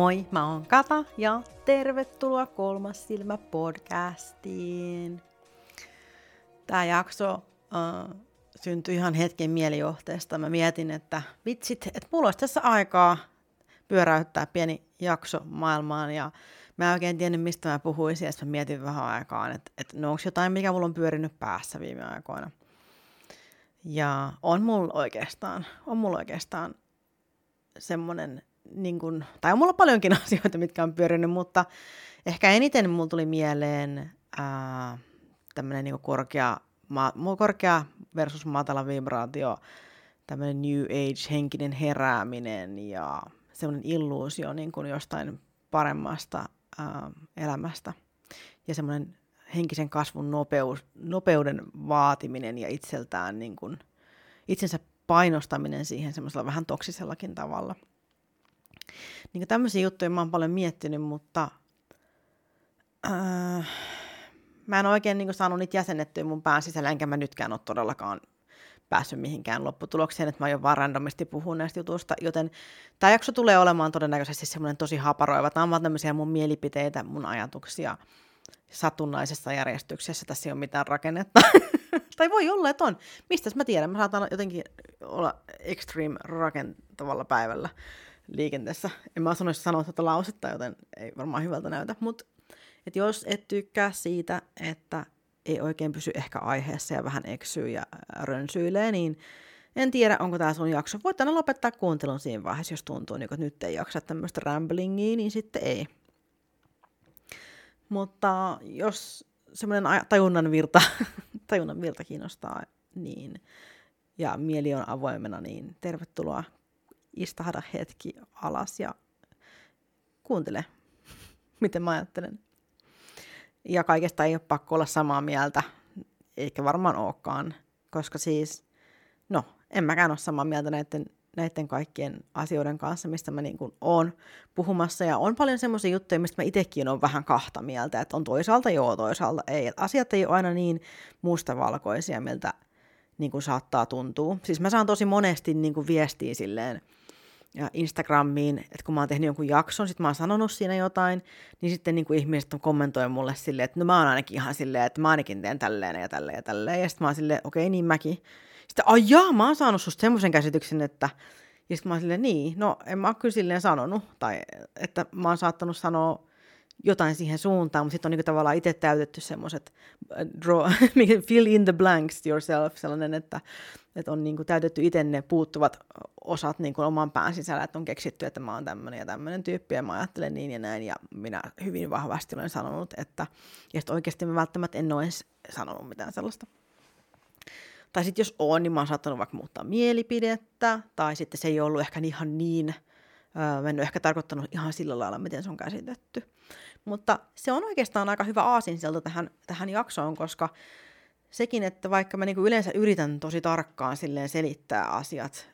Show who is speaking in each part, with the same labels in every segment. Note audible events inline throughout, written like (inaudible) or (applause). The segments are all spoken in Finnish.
Speaker 1: Moi, mä oon Kata ja tervetuloa Kolmas silmä podcastiin. Tää jakso äh, syntyi ihan hetken mielijohteesta. Mä mietin, että vitsit, että mulla olisi tässä aikaa pyöräyttää pieni jakso maailmaan ja mä en oikein tiennyt, mistä mä puhuisin, ja mä mietin vähän aikaan, että, että no onko jotain, mikä mulla on pyörinyt päässä viime aikoina. Ja on mulla oikeastaan, on mulla oikeastaan semmoinen, niin kun, tai on mulla paljonkin (laughs) asioita, mitkä on pyörinyt, mutta ehkä eniten mulla tuli mieleen tämmöinen niin korkea, ma, korkea versus matala vibraatio, tämmöinen New Age-henkinen herääminen ja semmoinen illuusio niin kuin jostain paremmasta ää, elämästä ja semmoinen henkisen kasvun nopeus, nopeuden vaatiminen ja itseltään niin kuin, itsensä painostaminen siihen semmoisella vähän toksisellakin tavalla. Niin tämmöisiä juttuja mä oon paljon miettinyt, mutta ää, mä en oikein niin saanut niitä jäsennettyä mun pään sisällä, enkä mä nytkään ole todellakaan päässyt mihinkään lopputulokseen, että mä aion vaan randomisti puhua näistä jutuista, joten tämä jakso tulee olemaan todennäköisesti semmoinen tosi haparoiva. Tämä on vaan tämmöisiä mun mielipiteitä, mun ajatuksia satunnaisessa järjestyksessä. Tässä ei ole mitään rakennetta. (laughs) tai voi olla, että on. Mistä mä tiedän? Mä saatan jotenkin olla extreme rakentavalla päivällä liikenteessä. En mä sanoisi sanoa tätä lausetta, joten ei varmaan hyvältä näytä. Mutta jos et tykkää siitä, että ei oikein pysy ehkä aiheessa ja vähän eksyy ja rönsyilee, niin en tiedä, onko tämä sun jakso. Voit aina lopettaa kuuntelun siinä vaiheessa, jos tuntuu, niin että nyt ei jaksa tämmöistä ramblingia, niin sitten ei. Mutta jos semmoinen tajunnan virta, (laughs) tajunnan virta kiinnostaa, niin, ja mieli on avoimena, niin tervetuloa istahda hetki alas ja kuuntele, (laughs) miten mä ajattelen. Ja kaikesta ei ole pakko olla samaa mieltä, eikä varmaan olekaan, koska siis, no, en mäkään ole samaa mieltä näiden, näiden kaikkien asioiden kanssa, mistä mä niin kuin oon puhumassa, ja on paljon semmoisia juttuja, mistä mä itsekin on vähän kahta mieltä, että on toisaalta joo, toisaalta ei, että asiat ei ole aina niin mustavalkoisia, miltä niin kuin saattaa tuntua. Siis mä saan tosi monesti niin kuin viestiä silleen, ja Instagramiin, että kun mä oon tehnyt jonkun jakson, sit mä oon sanonut siinä jotain, niin sitten niin kuin ihmiset on kommentoi mulle silleen, että no mä oon ainakin ihan silleen, että mä ainakin teen tälleen ja tälleen ja tälleen. Ja sitten mä oon silleen, okei, okay, niin mäkin. Sitten, ai jaa, mä oon saanut susta semmoisen käsityksen, että... Ja sitten mä oon silleen, niin, no en mä oon kyllä silleen sanonut. Tai että mä oon saattanut sanoa jotain siihen suuntaan, mutta sitten on niinku tavallaan itse täytetty semmoiset äh, (laughs) fill in the blanks yourself, sellainen, että, että on niinku täytetty itse ne puuttuvat osat niinku oman pään sisällä, että on keksitty, että mä oon tämmöinen ja tämmöinen tyyppi ja mä ajattelen niin ja näin ja minä hyvin vahvasti olen sanonut, että ja sitten oikeasti mä välttämättä en ole edes sanonut mitään sellaista. Tai sitten jos on, niin mä oon saattanut vaikka muuttaa mielipidettä, tai sitten se ei ollut ehkä ihan niin, öö, en ole ehkä tarkoittanut ihan sillä lailla, miten se on käsitetty. Mutta se on oikeastaan aika hyvä aasinsilta tähän, tähän jaksoon, koska sekin, että vaikka mä niinku yleensä yritän tosi tarkkaan silleen selittää asiat,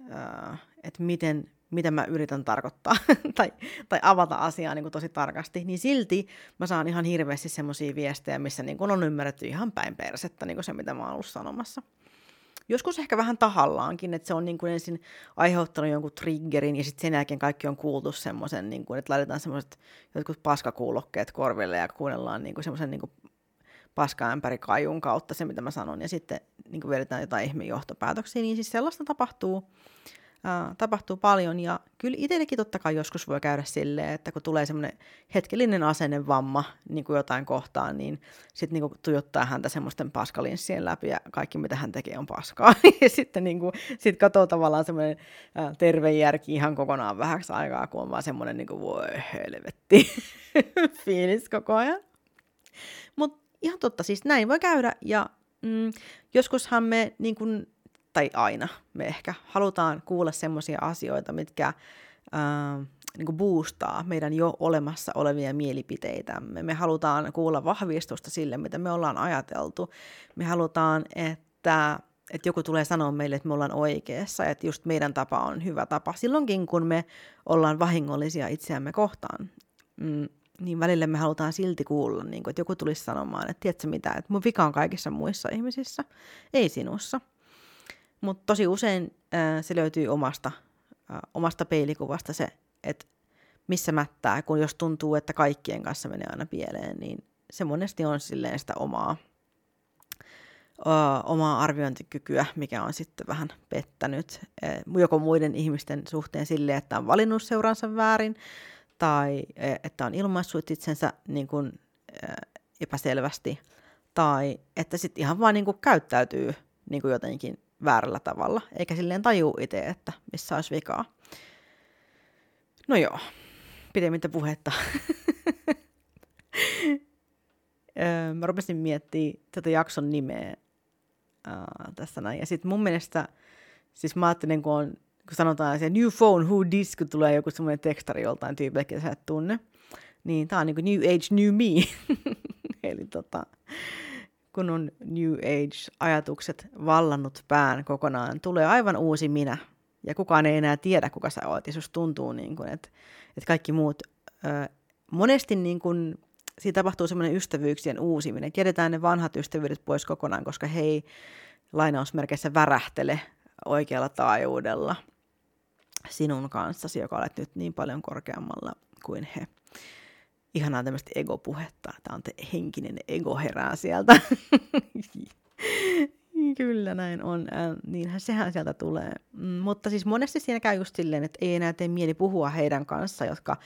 Speaker 1: että miten, mitä mä yritän tarkoittaa (laughs) tai, tai avata asiaa niin tosi tarkasti, niin silti mä saan ihan hirveästi semmoisia viestejä, missä niin on ymmärretty ihan päin persettä niin se, mitä mä oon ollut sanomassa. Joskus ehkä vähän tahallaankin, että se on niin kuin ensin aiheuttanut jonkun triggerin ja sitten sen jälkeen kaikki on kuultu semmoisen, niin kuin, että laitetaan semmoiset jotkut paskakuulokkeet korville ja kuunnellaan niin semmoisen niin paskaämpäri kajun kautta se, mitä mä sanon, ja sitten niin kuin vedetään jotain ihme johtopäätöksiä, niin siis sellaista tapahtuu tapahtuu paljon ja kyllä itsellekin totta kai joskus voi käydä silleen, että kun tulee semmoinen hetkellinen asennevamma niin kuin jotain kohtaan, niin sitten niin tuijottaa häntä semmoisten paskalinssien läpi ja kaikki mitä hän tekee on paskaa. (laughs) ja sitten niin kuin, sit katsoo tavallaan semmoinen terve järki ihan kokonaan vähäksi aikaa, kun on vaan semmoinen niin kuin, voi helvetti (laughs) fiilis koko ajan. Mutta ihan totta, siis näin voi käydä ja mm, joskushan me niin kuin, tai aina me ehkä halutaan kuulla semmoisia asioita, mitkä ää, niin kuin boostaa meidän jo olemassa olevia mielipiteitämme. Me halutaan kuulla vahvistusta sille, mitä me ollaan ajateltu. Me halutaan, että, että joku tulee sanoa meille, että me ollaan oikeassa, että just meidän tapa on hyvä tapa. Silloinkin, kun me ollaan vahingollisia itseämme kohtaan, mm, niin välillä me halutaan silti kuulla, niin kuin, että joku tulisi sanomaan, että tiedätkö mitä, että mun vika on kaikissa muissa ihmisissä, ei sinussa. Mutta tosi usein äh, se löytyy omasta, äh, omasta peilikuvasta se, että missä mättää, kun jos tuntuu, että kaikkien kanssa menee aina pieleen, niin se monesti on silleen sitä omaa, ö, omaa arviointikykyä, mikä on sitten vähän pettänyt e, joko muiden ihmisten suhteen silleen, että on valinnut seuransa väärin, tai e, että on ilmaissut itsensä niin kuin, epäselvästi, tai että sitten ihan vaan niin kuin käyttäytyy niin kuin jotenkin väärällä tavalla, eikä silleen tajuu itse, että missä olisi vikaa. No joo, pidemmittä puhetta. (laughs) Mä rupesin miettimään tätä jakson nimeä uh, tässä näin. Ja sitten mun mielestä, siis mä ajattelin, kun, on, kun sanotaan se new phone, who this, kun tulee joku semmoinen tekstari joltain tyypille, että sä et tunne, niin tää on niin new age, new me. (laughs) Eli tota, kun on New Age-ajatukset vallannut pään kokonaan, tulee aivan uusi minä. Ja kukaan ei enää tiedä, kuka sä oot. Ja susta tuntuu, niin kuin, että, että kaikki muut... Ö, monesti niin kuin, siitä tapahtuu semmoinen ystävyyksien uusiminen. Jätetään ne vanhat ystävyydet pois kokonaan, koska he ei lainausmerkeissä värähtele oikealla taajuudella sinun kanssasi, joka olet nyt niin paljon korkeammalla kuin he ihanaa tämmöistä egopuhetta. Tämä on te henkinen ego herää sieltä. (laughs) Kyllä näin on. Äh, niinhän sehän sieltä tulee. Mm, mutta siis monesti siinä käy just silleen, että ei enää tee mieli puhua heidän kanssa, jotka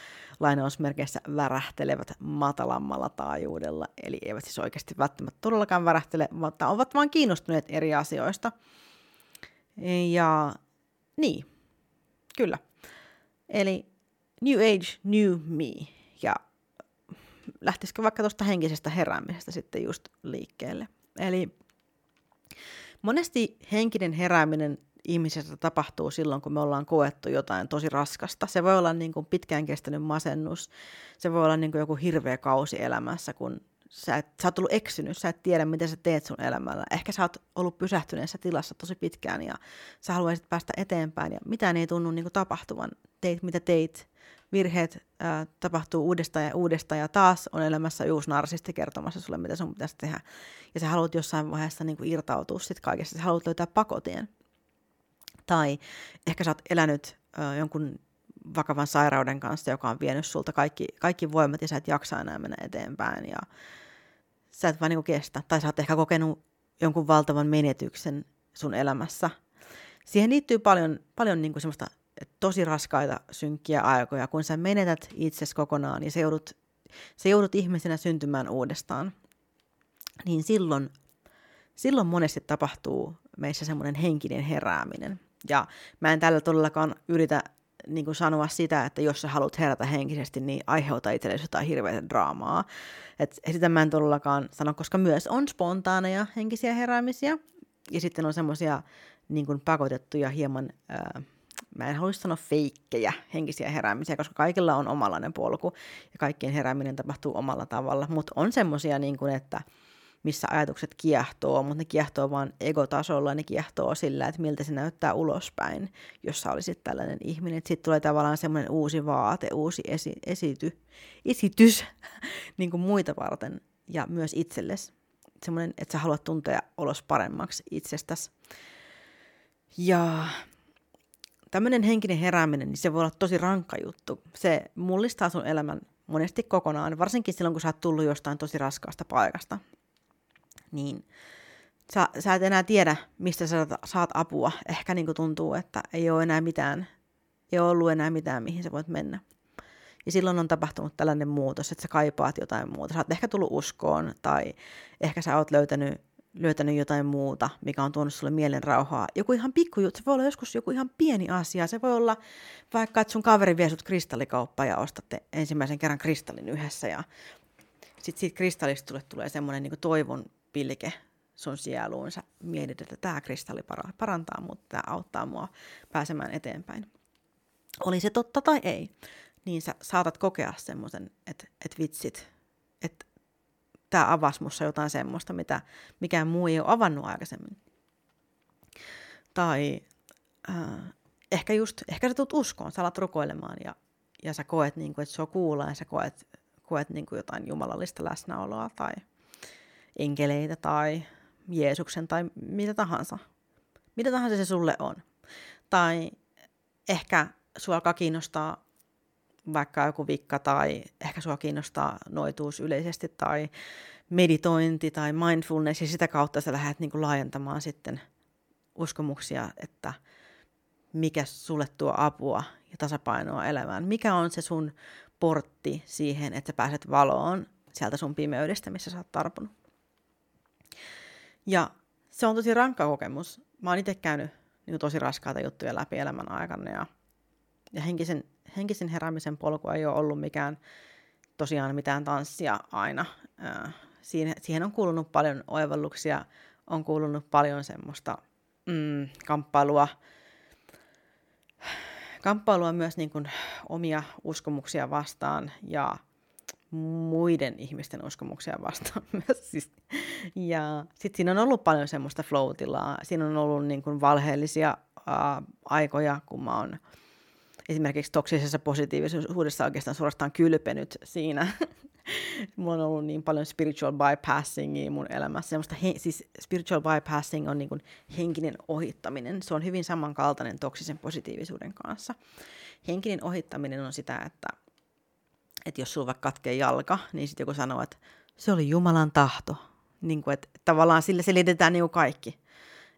Speaker 1: lainausmerkeissä värähtelevät matalammalla taajuudella. Eli eivät siis oikeasti välttämättä todellakaan värähtele, mutta ovat vain kiinnostuneet eri asioista. Ja niin, kyllä. Eli New Age, New Me. Lähtisikö vaikka tuosta henkisestä heräämisestä sitten just liikkeelle. Eli monesti henkinen herääminen ihmisessä tapahtuu silloin, kun me ollaan koettu jotain tosi raskasta. Se voi olla niin kuin pitkään kestänyt masennus, se voi olla niin kuin joku hirveä kausi elämässä, kun sä, et, sä oot ollut eksynyt, sä et tiedä, mitä sä teet sun elämällä. Ehkä sä oot ollut pysähtyneessä tilassa tosi pitkään ja sä haluaisit päästä eteenpäin ja mitään ei tunnu niin kuin tapahtuvan. Teit mitä teit, virheet ää, tapahtuu uudestaan ja uudestaan ja taas on elämässä uusi narsisti kertomassa sulle, mitä sun pitäisi tehdä. Ja sä haluat jossain vaiheessa niin kuin irtautua sit kaikesta, sä haluat löytää pakotien. Tai ehkä sä oot elänyt ää, jonkun vakavan sairauden kanssa, joka on vienyt sulta kaikki, kaikki voimat ja sä et jaksa enää mennä eteenpäin ja sä et vaan niin kestä. Tai sä oot ehkä kokenut jonkun valtavan menetyksen sun elämässä. Siihen liittyy paljon, paljon niin kuin semmoista tosi raskaita, synkkiä aikoja, kun sä menetät itsesi kokonaan ja sä joudut, sä joudut ihmisenä syntymään uudestaan, niin silloin, silloin monesti tapahtuu meissä semmoinen henkinen herääminen. Ja mä en tällä todellakaan yritä niin kuin sanoa sitä, että jos sä haluat herätä henkisesti, niin aiheuta itsellesi jotain hirveätä draamaa. Et sitä mä en todellakaan sano, koska myös on spontaaneja henkisiä heräämisiä, ja sitten on semmoisia niin pakotettuja hieman... Ää, mä en haluaisi sanoa feikkejä henkisiä heräämisiä, koska kaikilla on omanlainen polku ja kaikkien herääminen tapahtuu omalla tavalla, mutta on semmoisia, niin kuin, että missä ajatukset kiehtoo, mutta ne kiehtoo vaan egotasolla, ne kiehtoo sillä, että miltä se näyttää ulospäin, jos sä olisit tällainen ihminen. Sitten tulee tavallaan semmoinen uusi vaate, uusi esi- esity, esitys (laughs) niin kuin muita varten ja myös itsellesi. Semmoinen, että sä haluat tuntea olos paremmaksi itsestäsi. Ja tämmöinen henkinen herääminen, niin se voi olla tosi rankka juttu. Se mullistaa sun elämän monesti kokonaan, varsinkin silloin, kun sä oot tullut jostain tosi raskaasta paikasta. Niin sä, sä et enää tiedä, mistä sä saat apua. Ehkä niin tuntuu, että ei ole enää mitään, ei ole ollut enää mitään, mihin sä voit mennä. Ja silloin on tapahtunut tällainen muutos, että sä kaipaat jotain muuta. Sä oot ehkä tullut uskoon tai ehkä sä oot löytänyt löytänyt jotain muuta, mikä on tuonut sulle mielen rauhaa. Joku ihan pikkujuttu, se voi olla joskus joku ihan pieni asia. Se voi olla vaikka, että sun kaveri vie sut kristallikauppaan ja ostatte ensimmäisen kerran kristallin yhdessä ja sitten siitä kristallista tulee, semmoinen niin toivon pilke sun sieluun. Sä mietit, että tämä kristalli parantaa mutta tämä auttaa mua pääsemään eteenpäin. Oli se totta tai ei, niin sä saatat kokea semmoisen, että, että vitsit, että tämä avasi mussa jotain semmoista, mitä mikään muu ei ole avannut aikaisemmin. Tai äh, ehkä just, ehkä sä tulet uskoon, sä alat rukoilemaan ja, ja sä koet, niin kuin, että se on kuulla ja sä koet, koet niin kuin jotain jumalallista läsnäoloa tai enkeleitä tai Jeesuksen tai mitä tahansa. Mitä tahansa se sulle on. Tai ehkä sua alkaa kiinnostaa vaikka joku vikka tai ehkä sua kiinnostaa noituus yleisesti tai meditointi tai mindfulness ja sitä kautta sä lähdet niin kuin laajentamaan sitten uskomuksia, että mikä sulle tuo apua ja tasapainoa elämään. Mikä on se sun portti siihen, että sä pääset valoon sieltä sun pimeydestä, missä sä oot tarpunut. Ja se on tosi rankka kokemus. Mä oon itse käynyt niin tosi raskaita juttuja läpi elämän aikana ja, ja henkisen, henkisen heräämisen polku ei ole ollut mikään tosiaan mitään tanssia aina. siihen, siihen on kuulunut paljon oivalluksia, on kuulunut paljon semmoista mm, kamppailua, kamppailua myös niin kuin omia uskomuksia vastaan ja muiden ihmisten uskomuksia vastaan (laughs) myös. Siis. Ja sitten siinä on ollut paljon semmoista flow Siinä on ollut niin kuin valheellisia ää, aikoja, kun mä oon esimerkiksi toksisessa positiivisuudessa oikeastaan suorastaan kylpenyt siinä. (laughs) Mulla on ollut niin paljon spiritual bypassingia mun elämässä. Semmoista he, siis spiritual bypassing on niin kuin henkinen ohittaminen. Se on hyvin samankaltainen toksisen positiivisuuden kanssa. Henkinen ohittaminen on sitä, että että jos sulla vaikka katkee jalka, niin sitten joku sanoo, että se oli Jumalan tahto. Niin kuin, että tavallaan sille selitetään niin kuin kaikki.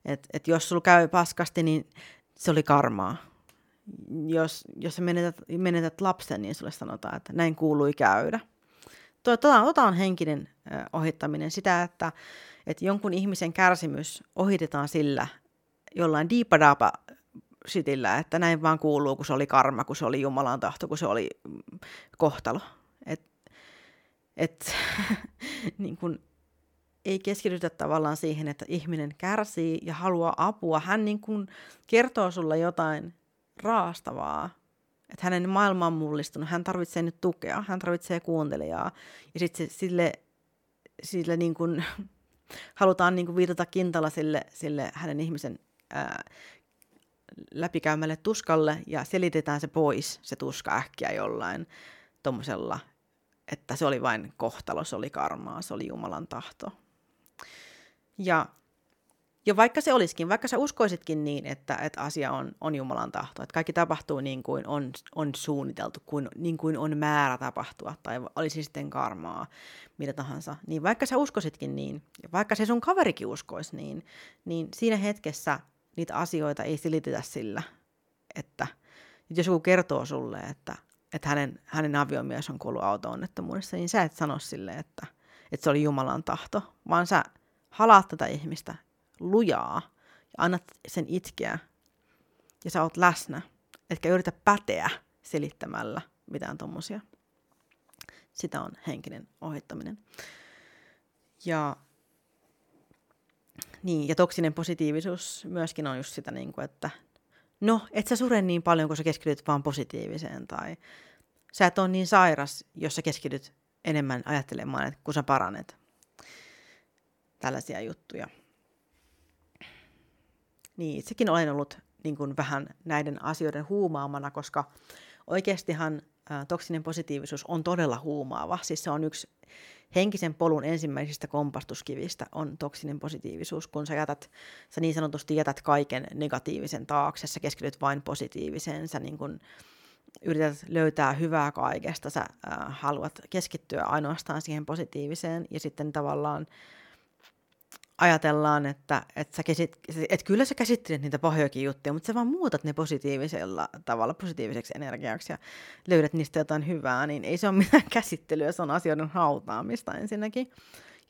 Speaker 1: Että et jos sulla käy paskasti, niin se oli karmaa. Jos, jos menetät, menetät lapsen, niin sulle sanotaan, että näin kuului käydä. Tota, tota on henkinen ohittaminen sitä, että, että jonkun ihmisen kärsimys ohitetaan sillä jollain diipadapa sitillä, että näin vaan kuuluu, kun se oli karma, kun se oli Jumalan tahto, kun se oli mm, kohtalo. Et, et, (laughs) niin kun, ei keskitytä tavallaan siihen, että ihminen kärsii ja haluaa apua. Hän niin kun kertoo sulle jotain raastavaa, että hänen maailma on mullistunut, hän tarvitsee nyt tukea, hän tarvitsee kuuntelijaa. Ja sitten sille, sille niin kun, (laughs) halutaan niin kun viitata kintalla sille, sille hänen ihmisen ää, läpikäymälle tuskalle ja selitetään se pois, se tuska äkkiä jollain tuommoisella, että se oli vain kohtalo, se oli karmaa, se oli Jumalan tahto. Ja, ja vaikka se olisikin, vaikka sä uskoisitkin niin, että, että asia on, on Jumalan tahto, että kaikki tapahtuu niin kuin on, on suunniteltu, kuin, niin kuin on määrä tapahtua, tai olisi sitten karmaa, mitä tahansa, niin vaikka sä uskoisitkin niin, ja vaikka se sun kaverikin uskoisi niin, niin siinä hetkessä niitä asioita ei silitetä sillä, että jos joku kertoo sulle, että, että hänen, hänen aviomies on kuollut auto-onnettomuudessa, niin sä et sano sille, että, että se oli Jumalan tahto, vaan sä halaat tätä ihmistä lujaa ja annat sen itkeä ja sä oot läsnä, etkä yritä päteä selittämällä mitään tommosia. Sitä on henkinen ohittaminen. Ja niin, ja toksinen positiivisuus myöskin on just sitä, niin kuin, että no, et sä sure niin paljon, kun sä keskityt vaan positiiviseen, tai sä et ole niin sairas, jos sä keskityt enemmän ajattelemaan, että kun sä paranet. Tällaisia juttuja. Niin, itsekin olen ollut niin kuin vähän näiden asioiden huumaamana, koska oikeastihan ä, toksinen positiivisuus on todella huumaava. Siis se on yksi henkisen polun ensimmäisistä kompastuskivistä on toksinen positiivisuus, kun sä, jätät, sä niin sanotusti jätät kaiken negatiivisen taakse, sä keskityt vain positiiviseen, sä niin kun yrität löytää hyvää kaikesta, sä äh, haluat keskittyä ainoastaan siihen positiiviseen ja sitten tavallaan ajatellaan, että, että, sä kesit, että kyllä sä käsittelet niitä pahojakin juttuja, mutta sä vaan muutat ne positiivisella tavalla positiiviseksi energiaksi ja löydät niistä jotain hyvää, niin ei se ole mitään (laughs) käsittelyä, se on asioiden hautaamista ensinnäkin.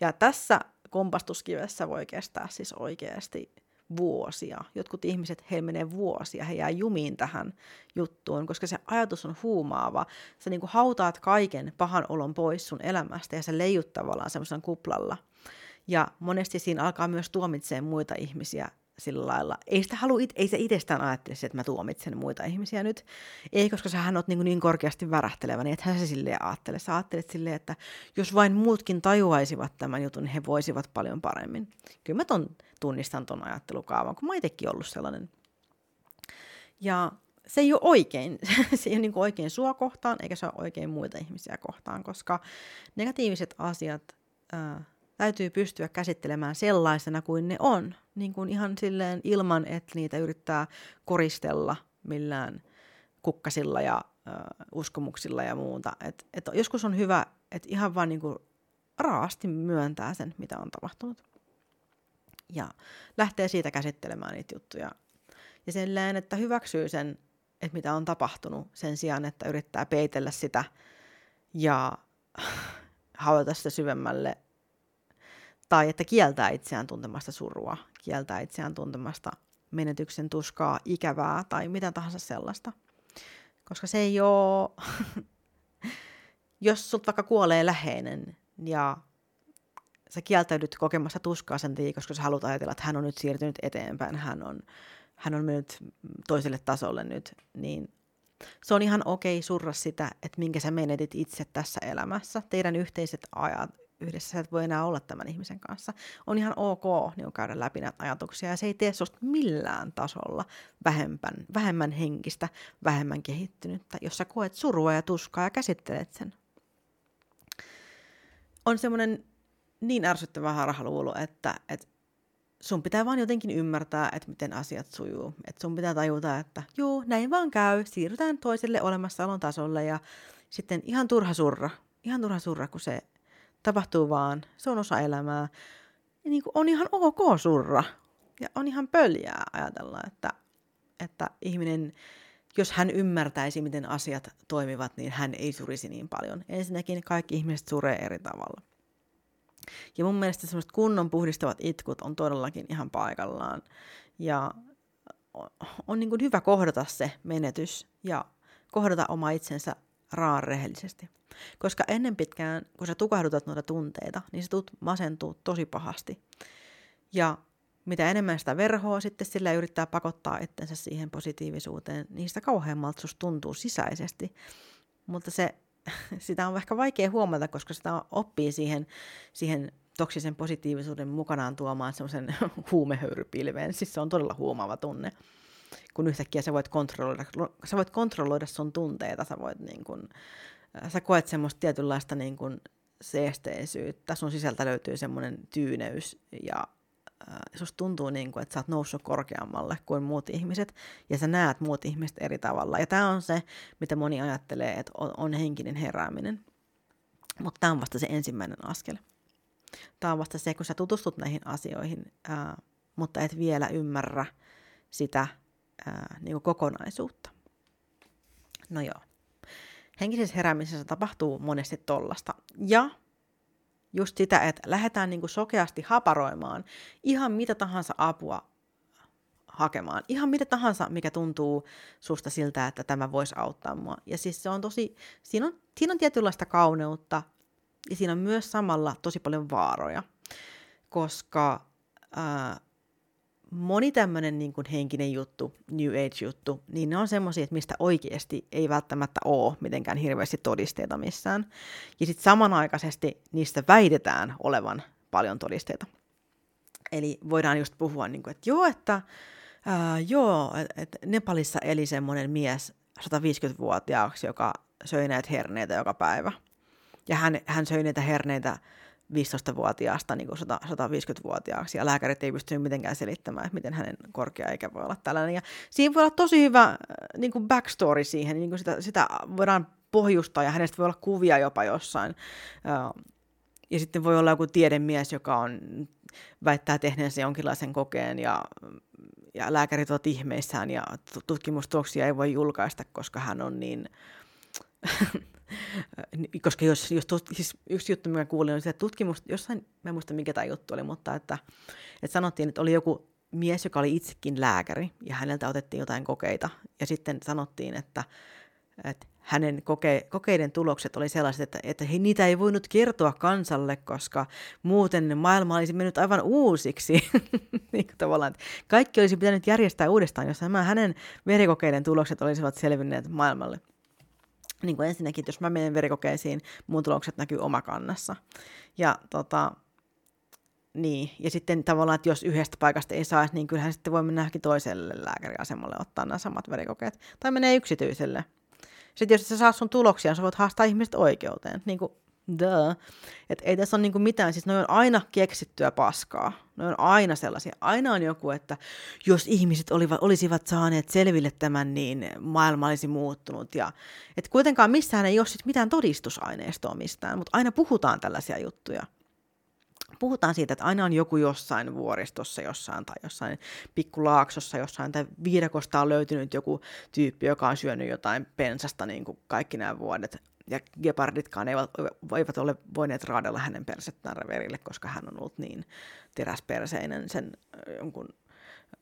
Speaker 1: Ja tässä kompastuskivessä voi kestää siis oikeasti vuosia. Jotkut ihmiset, he menee vuosia, he jää jumiin tähän juttuun, koska se ajatus on huumaava. Sä niin kuin hautaat kaiken pahan olon pois sun elämästä ja sä leijut tavallaan semmoisen kuplalla – ja monesti siinä alkaa myös tuomitsemaan muita ihmisiä sillä lailla. Ei, sitä halua, ei se itsestään ajattele, että mä tuomitsen muita ihmisiä nyt. Ei, koska sähän oot niin, niin korkeasti värähtelevä, niin ethän sä silleen ajattele. Sä ajattelet silleen, että jos vain muutkin tajuaisivat tämän jutun, niin he voisivat paljon paremmin. Kyllä mä ton, tunnistan ton ajattelukaavan, kun mä itsekin ollut sellainen. Ja se ei ole oikein. (laughs) se ei ole niin oikein sua kohtaan, eikä se ole oikein muita ihmisiä kohtaan, koska negatiiviset asiat... Äh, täytyy pystyä käsittelemään sellaisena kuin ne on, niin kuin ihan silleen ilman, että niitä yrittää koristella millään kukkasilla ja ö, uskomuksilla ja muuta. Et, et joskus on hyvä, että ihan vaan niinku raasti myöntää sen, mitä on tapahtunut. Ja lähtee siitä käsittelemään niitä juttuja. Ja lään, että hyväksyy sen, että mitä on tapahtunut, sen sijaan, että yrittää peitellä sitä ja (laughs) hauta sitä syvemmälle. Tai että kieltää itseään tuntemasta surua, kieltää itseään tuntemasta menetyksen tuskaa, ikävää tai mitä tahansa sellaista. Koska se ei ole, (laughs) jos sut vaikka kuolee läheinen ja sä kieltäydyt kokemassa tuskaa sen takia, koska sä haluat ajatella, että hän on nyt siirtynyt eteenpäin, hän on, hän on mennyt toiselle tasolle nyt, niin se on ihan okei okay surra sitä, että minkä sä menetit itse tässä elämässä. Teidän yhteiset ajat, yhdessä sä et voi enää olla tämän ihmisen kanssa. On ihan ok niin käydä läpi näitä ajatuksia ja se ei tee susta millään tasolla vähemmän, vähemmän henkistä, vähemmän kehittynyttä, jos sä koet surua ja tuskaa ja käsittelet sen. On semmoinen niin ärsyttävä harhaluulo, että, että sun pitää vaan jotenkin ymmärtää, että miten asiat sujuu. Että sun pitää tajuta, että joo, näin vaan käy, siirrytään toiselle olemassaolon tasolle ja sitten ihan turha surra. Ihan turha surra, kun se tapahtuu vaan, se on osa elämää. Ja niin kuin on ihan ok surra. Ja on ihan pöljää ajatella, että, että ihminen, jos hän ymmärtäisi, miten asiat toimivat, niin hän ei surisi niin paljon. Ensinnäkin kaikki ihmiset suree eri tavalla. Ja mun mielestä semmoiset kunnon puhdistavat itkut on todellakin ihan paikallaan. Ja on niin kuin hyvä kohdata se menetys ja kohdata oma itsensä raan rehellisesti. Koska ennen pitkään, kun sä tukahdutat noita tunteita, niin sä tulet masentuu tosi pahasti. Ja mitä enemmän sitä verhoa sitten sillä yrittää pakottaa itsensä siihen positiivisuuteen, niin sitä kauheammalta susta tuntuu sisäisesti. Mutta se, (laughs) sitä on ehkä vaikea huomata, koska sitä oppii siihen, siihen toksisen positiivisuuden mukanaan tuomaan semmoisen (laughs) huumehöyrypilveen. Siis se on todella huomaava tunne, kun yhtäkkiä sä voit kontrolloida, sä voit kontrolloida sun tunteita, sä voit niin kuin, sä koet semmoista tietynlaista niin kuin seesteisyyttä, sun sisältä löytyy semmoinen tyyneys ja äh, susta tuntuu niin kuin, että sä oot noussut korkeammalle kuin muut ihmiset ja sä näet muut ihmiset eri tavalla. Ja tämä on se, mitä moni ajattelee, että on, on henkinen herääminen. Mutta tämä on vasta se ensimmäinen askel. Tämä on vasta se, kun sä tutustut näihin asioihin, ää, mutta et vielä ymmärrä sitä ää, niin kuin kokonaisuutta. No joo. Henkisessä heräämisessä tapahtuu monesti tollasta. Ja just sitä, että lähdetään niin kuin sokeasti haparoimaan ihan mitä tahansa apua hakemaan. Ihan mitä tahansa, mikä tuntuu susta siltä, että tämä voisi auttaa mua. Ja siis se on tosi, siinä on, siinä on tietynlaista kauneutta, ja siinä on myös samalla tosi paljon vaaroja, koska ää, moni tämmöinen niin kuin henkinen juttu, New Age-juttu, niin ne on semmoisia, että mistä oikeasti ei välttämättä ole mitenkään hirveästi todisteita missään. Ja sitten samanaikaisesti niistä väitetään olevan paljon todisteita. Eli voidaan just puhua, niin kuin, että joo, että ää, joo, että Nepalissa eli semmoinen mies 150-vuotiaaksi, joka söi näitä herneitä joka päivä – ja hän, hän söi niitä herneitä 15-vuotiaasta niin 150-vuotiaaksi, ja lääkärit ei pystynyt mitenkään selittämään, että miten hänen korkea ikä voi olla tällainen. Ja siinä voi olla tosi hyvä äh, niin kuin backstory siihen, niin kuin sitä, sitä voidaan pohjustaa, ja hänestä voi olla kuvia jopa jossain. Äh, ja sitten voi olla joku tiedemies, joka on, väittää tehneensä jonkinlaisen kokeen, ja, ja lääkärit ovat ihmeissään, ja tutkimustuloksia ei voi julkaista, koska hän on niin (laughs) koska jos, jos tut, siis yksi juttu, mikä kuulin, on se, että tutkimus, jossain, mä en muista mikä tämä juttu oli, mutta että, että sanottiin, että oli joku mies, joka oli itsekin lääkäri, ja häneltä otettiin jotain kokeita, ja sitten sanottiin, että, että hänen koke, kokeiden tulokset oli sellaiset, että, että he, niitä ei voinut kertoa kansalle, koska muuten maailma olisi mennyt aivan uusiksi. (laughs) niin kuin tavallaan, että kaikki olisi pitänyt järjestää uudestaan, jos hänen verikokeiden tulokset olisivat selvinneet maailmalle niin kuin ensinnäkin, jos mä menen verikokeisiin, mun tulokset näkyy omakannassa. Ja tota, niin, ja sitten tavallaan, että jos yhdestä paikasta ei saa, niin kyllähän sitten voi mennä toiselle lääkäriasemalle ottaa nämä samat verikokeet. Tai menee yksityiselle. Sitten jos sä saa sun tuloksia, sä voit haastaa ihmiset oikeuteen. Niin kuin Duh. Et ei tässä ole niinku mitään, siis ne on aina keksittyä paskaa. Ne on aina sellaisia. Aina on joku, että jos ihmiset olivat, olisivat saaneet selville tämän, niin maailma olisi muuttunut. Ja, et kuitenkaan missään ei ole sit mitään todistusaineistoa mistään, mutta aina puhutaan tällaisia juttuja puhutaan siitä, että aina on joku jossain vuoristossa jossain tai jossain pikkulaaksossa jossain tai viidakosta on löytynyt joku tyyppi, joka on syönyt jotain pensasta niin kuin kaikki nämä vuodet. Ja geparditkaan eivät, eivät ole voineet raadella hänen persettään reverille, koska hän on ollut niin teräsperseinen sen jonkun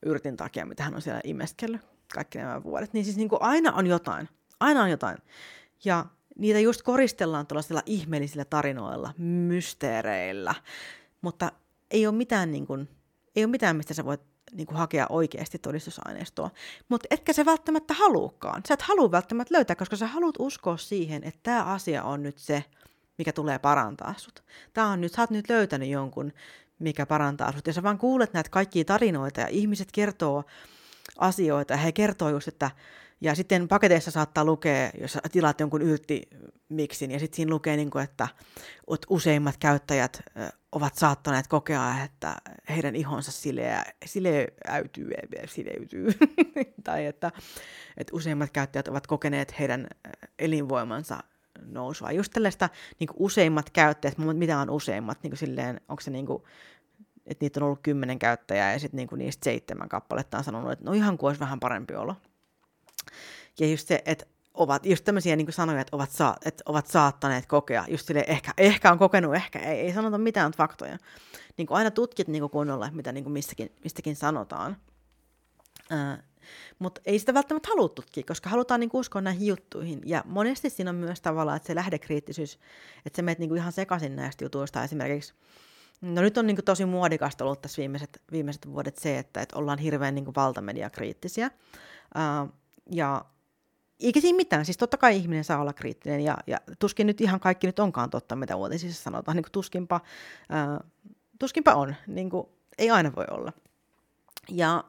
Speaker 1: yrtin takia, mitä hän on siellä imeskellyt kaikki nämä vuodet. Niin siis niin kuin aina on jotain. Aina on jotain. Ja niitä just koristellaan tuollaisilla ihmeellisillä tarinoilla, mysteereillä, mutta ei ole mitään, niin kuin, ei ole mitään mistä sä voit niin kuin hakea oikeasti todistusaineistoa. Mutta etkä se välttämättä haluukaan. Sä et halua välttämättä löytää, koska sä haluat uskoa siihen, että tämä asia on nyt se, mikä tulee parantaa sut. Tää on nyt, sä oot nyt löytänyt jonkun, mikä parantaa sut. Ja sä vaan kuulet näitä kaikkia tarinoita ja ihmiset kertoo asioita ja he kertoo just, että ja sitten paketeissa saattaa lukea, jos tilaat jonkun ylttimiksin, ja sitten siinä lukee, niin kuin, että useimmat käyttäjät saattaneet kokea, että heidän ihonsa sileä, sileäytyy, sileytyy. (laughs) tai että, että useimmat käyttäjät ovat kokeneet heidän elinvoimansa nousua. Just tällaista niin useimmat käyttäjät, mitä on useimmat, niin silleen, onko se niin kuin, että niitä on ollut kymmenen käyttäjää ja sitten niin niistä seitsemän kappaletta on sanonut, että no ihan kuin olisi vähän parempi olo. Ja just se, että ovat just tämmöisiä niin sanoja, että ovat, saa, että ovat saattaneet kokea, just sille ehkä, ehkä on kokenut, ehkä ei, ei sanota mitään faktoja. Niin kuin aina tutkit niin kuin kunnolla, mitä niin kuin mistäkin, mistäkin sanotaan. Ää, mutta ei sitä välttämättä halua tutkia, koska halutaan niin uskoa näihin juttuihin. Ja monesti siinä on myös tavallaan, että se lähdekriittisyys, että se menet niin ihan sekaisin näistä jutuista. Esimerkiksi, no nyt on niin tosi muodikasta ollut tässä viimeiset, viimeiset vuodet se, että, että ollaan hirveän niin valtamediakriittisiä. Ää, ja eikä siinä mitään, siis totta kai ihminen saa olla kriittinen ja, ja tuskin nyt ihan kaikki nyt onkaan totta, mitä uutisissa sanotaan, niin kuin tuskinpa, ää, tuskinpa on, niin kuin, ei aina voi olla. Ja,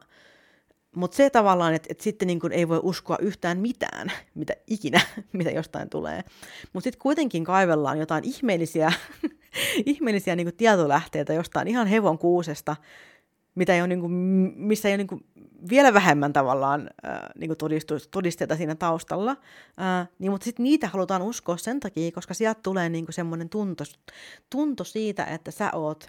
Speaker 1: mutta se tavallaan, että, että sitten niin kuin ei voi uskoa yhtään mitään, (laughs) mitä ikinä, (laughs) mitä jostain tulee. Mutta sitten kuitenkin kaivellaan jotain ihmeellisiä, (laughs) ihmeellisiä niin kuin tietolähteitä jostain ihan hevon kuusesta, mitä ei ole, niin kuin, missä ei ole niin kuin, vielä vähemmän tavallaan äh, niin todisteita siinä taustalla, äh, niin, mutta sitten niitä halutaan uskoa sen takia, koska sieltä tulee niin semmoinen tunto, tunto siitä, että sä oot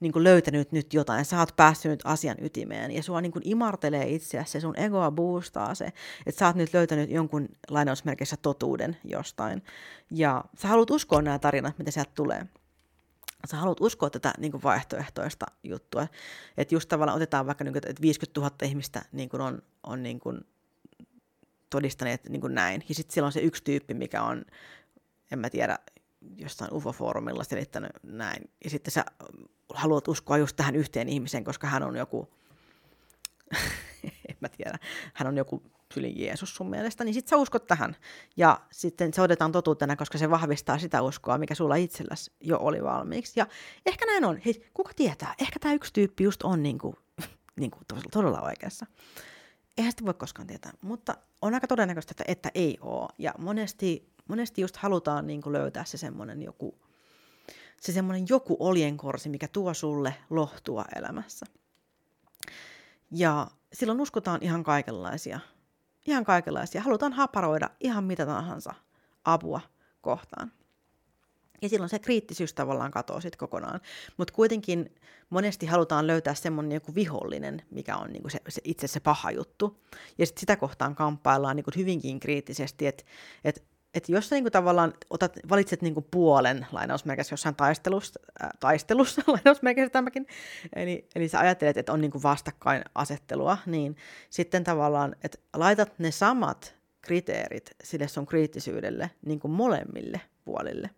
Speaker 1: niin kuin löytänyt nyt jotain, sä oot päässyt nyt asian ytimeen, ja sua niin kuin imartelee itseäsi, se sun egoa boostaa se, että sä oot nyt löytänyt jonkun lainausmerkeissä totuuden jostain, ja sä haluat uskoa nämä tarinat, mitä sieltä tulee sä haluat uskoa tätä niin kuin vaihtoehtoista juttua. Että just tavallaan otetaan vaikka, niin kuin, että 50 000 ihmistä niin kuin on, on niin kuin todistaneet niin kuin näin. Ja sitten siellä on se yksi tyyppi, mikä on, en mä tiedä, jostain UFO-foorumilla selittänyt näin. Ja sitten sä haluat uskoa just tähän yhteen ihmiseen, koska hän on joku, (laughs) en mä tiedä, hän on joku syli Jeesus sun mielestä, niin sit sä uskot tähän. Ja sitten se otetaan totuutena, koska se vahvistaa sitä uskoa, mikä sulla itselläsi jo oli valmiiksi. Ja ehkä näin on. Hei, kuka tietää? Ehkä tämä yksi tyyppi just on niinku, (laughs) niinku todella, todella oikeassa. Eihän sitä voi koskaan tietää, mutta on aika todennäköistä, että, että ei ole. Ja monesti, monesti just halutaan niinku löytää se semmoinen joku, se semmoinen joku oljenkorsi, mikä tuo sulle lohtua elämässä. Ja silloin uskotaan ihan kaikenlaisia ihan kaikenlaisia. Halutaan haparoida ihan mitä tahansa apua kohtaan. Ja silloin se kriittisyys tavallaan katoaa sitten kokonaan. Mutta kuitenkin monesti halutaan löytää semmoinen joku vihollinen, mikä on niinku se, se, itse se paha juttu. Ja sitten sitä kohtaan kamppaillaan niinku hyvinkin kriittisesti, että et että jos sä niinku tavallaan otat, valitset niinku puolen lainausmerkissä jossain taistelussa, äh, taistelussa (laughs) lainausmerkissä tämäkin, eli, eli sä ajattelet, että on niinku vastakkainasettelua, niin sitten tavallaan, että laitat ne samat kriteerit sille sun kriittisyydelle niin kuin molemmille puolille.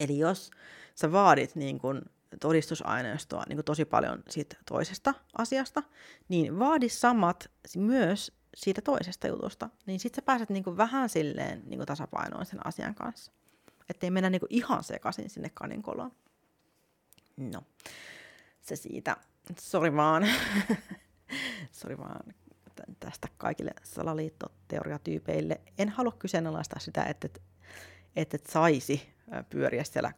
Speaker 1: Eli jos sä vaadit niin kuin todistusaineistoa niin kuin tosi paljon siitä toisesta asiasta, niin vaadi samat myös siitä toisesta jutusta, niin sitten sä pääset niinku vähän silleen niinku tasapainoon sen asian kanssa. Että ei mennä niinku ihan sekaisin sinne kaninkoloon. No, se siitä. Sori vaan. (laughs) Sori vaan tästä kaikille salaliittoteoriatyypeille. En halua kyseenalaistaa sitä, että, että et saisi pyöriä siellä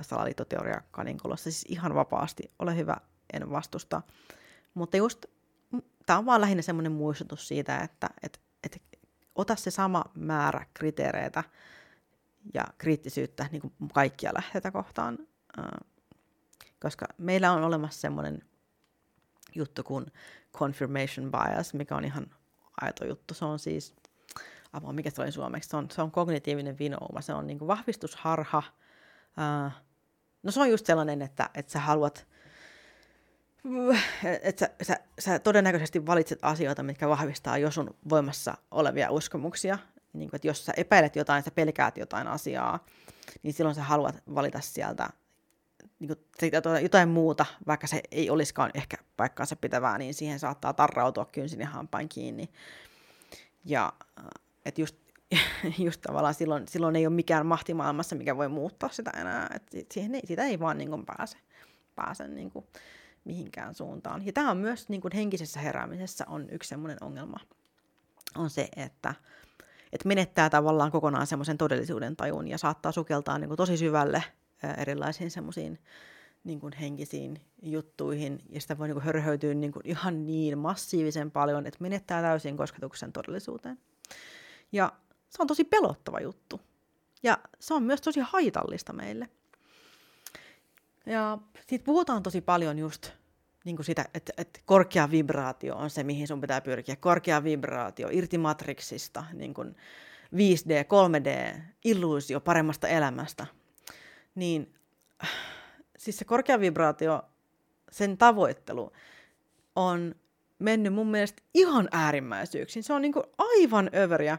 Speaker 1: salaliittoteoria kaninkolossa, siis ihan vapaasti, ole hyvä, en vastusta. Mutta just, tämä on vaan lähinnä semmoinen muistutus siitä, että et, et, ota se sama määrä kriteereitä ja kriittisyyttä niin kuin kaikkia lähteitä kohtaan, koska meillä on olemassa semmoinen juttu kuin confirmation bias, mikä on ihan aito juttu. Se on siis, apua, mikä se oli suomeksi, se on, se on kognitiivinen vinouma, se on niin kuin vahvistusharha. No se on just sellainen, että, että sä haluat, että sä, sä, sä todennäköisesti valitset asioita, mitkä vahvistaa jo sun voimassa olevia uskomuksia. Niin kuin, että jos sä epäilet jotain, sä pelkäät jotain asiaa, niin silloin sä haluat valita sieltä niin kuin, jotain muuta, vaikka se ei olisikaan ehkä paikkaansa pitävää, niin siihen saattaa tarrautua kynsin ja hampain kiinni. Ja äh, että just, (laughs) just tavallaan silloin, silloin ei ole mikään mahti maailmassa, mikä voi muuttaa sitä enää. että siihen ei, sitä ei vaan niin kuin pääse, pääse niin kuin mihinkään suuntaan. Ja tämä on myös niin kuin henkisessä heräämisessä on yksi semmoinen ongelma. On se, että, että menettää tavallaan kokonaan semmoisen todellisuuden tajun ja saattaa sukeltaa niin kuin tosi syvälle erilaisiin semmoisiin niin kuin henkisiin juttuihin, ja sitä voi niin kuin hörhöytyä niin kuin ihan niin massiivisen paljon, että menettää täysin kosketuksen todellisuuteen. Ja se on tosi pelottava juttu. Ja se on myös tosi haitallista meille. Ja siitä puhutaan tosi paljon just niin kuin sitä, että, että korkea vibraatio on se, mihin sun pitää pyrkiä. Korkea vibraatio, irti matriksista, niin kuin 5D, 3D, illuusio paremmasta elämästä – niin siis se korkea vibraatio, sen tavoittelu on mennyt mun mielestä ihan äärimmäisyyksiin. Se on niinku aivan överiä.